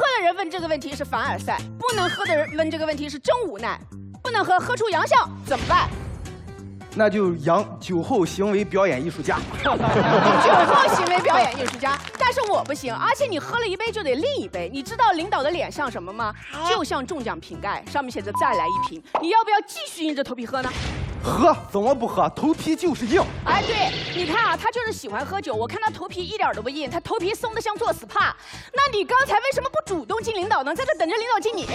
喝的人问这个问题是凡尔赛，不能喝的人问这个问题是真无奈。不能喝，喝出洋相怎么办？那就杨酒后行为表演艺术家。酒后行为表演艺术家，但是我不行，而且你喝了一杯就得另一杯。你知道领导的脸像什么吗？就像中奖瓶盖，上面写着再来一瓶。你要不要继续硬着头皮喝呢？喝怎么不喝？头皮就是硬。哎，对，你看啊，他就是喜欢喝酒。我看他头皮一点都不硬，他头皮松的像做 SPA。那你刚才为什么不主动敬领导呢？在这等着领导敬你。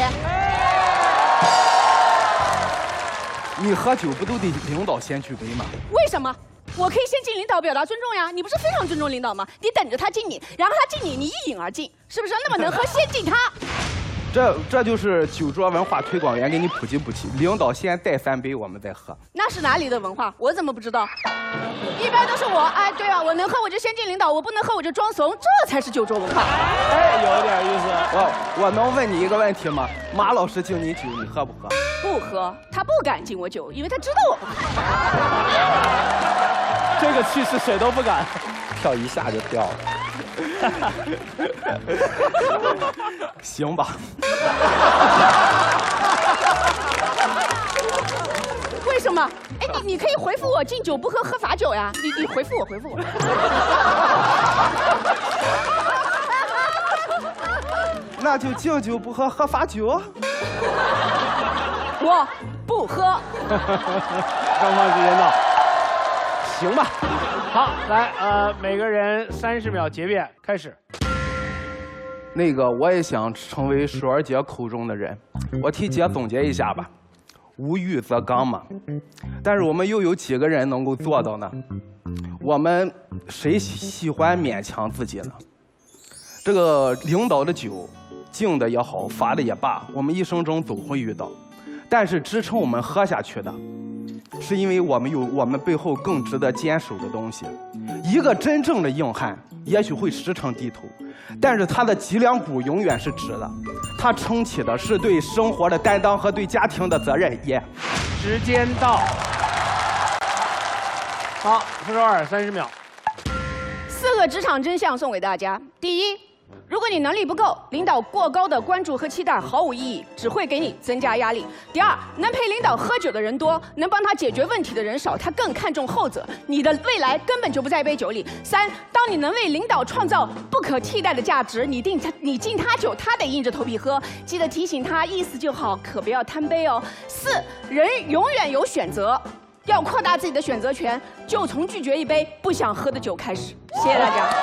你喝酒不都得领导先举杯吗？为什么？我可以先敬领导表达尊重呀。你不是非常尊重领导吗？你等着他敬你，然后他敬你，你一饮而尽，是不是？那么能喝，先敬他。这这就是酒桌文化推广员给你普及普及。领导先带三杯，我们再喝。那是哪里的文化？我怎么不知道？一般都是我。哎，对啊，我能喝我就先敬领导，我不能喝我就装怂，这才是酒桌文化。哎，有点意思。我我能问你一个问题吗？马老师敬你酒，你喝不喝？不喝，他不敢敬我酒，因为他知道我不喝。这个气势谁都不敢，跳一下就掉了。行吧。为什么？哎，你你可以回复我，敬酒不喝，喝罚酒呀。你你回复我，回复我。那就敬酒不喝，喝罚酒。我不喝。双方时间到，行吧。好，来，呃，每个人三十秒结辩，开始。那个，我也想成为舒儿姐口中的人，我替姐总结一下吧。无欲则刚嘛，但是我们又有几个人能够做到呢？我们谁喜欢勉强自己呢？这个领导的酒，敬的也好，罚的也罢，我们一生中总会遇到。但是支撑我们喝下去的，是因为我们有我们背后更值得坚守的东西。一个真正的硬汉，也许会时常低头，但是他的脊梁骨永远是直的。他撑起的是对生活的担当和对家庭的责任。耶，时间到。好，四十二，三十秒。四个职场真相送给大家：第一。如果你能力不够，领导过高的关注和期待毫无意义，只会给你增加压力。第二，能陪领导喝酒的人多，能帮他解决问题的人少，他更看重后者。你的未来根本就不在一杯酒里。三，当你能为领导创造不可替代的价值，你定他，你敬他酒，他得硬着头皮喝。记得提醒他，意思就好，可不要贪杯哦。四，人永远有选择，要扩大自己的选择权，就从拒绝一杯不想喝的酒开始。谢谢大家。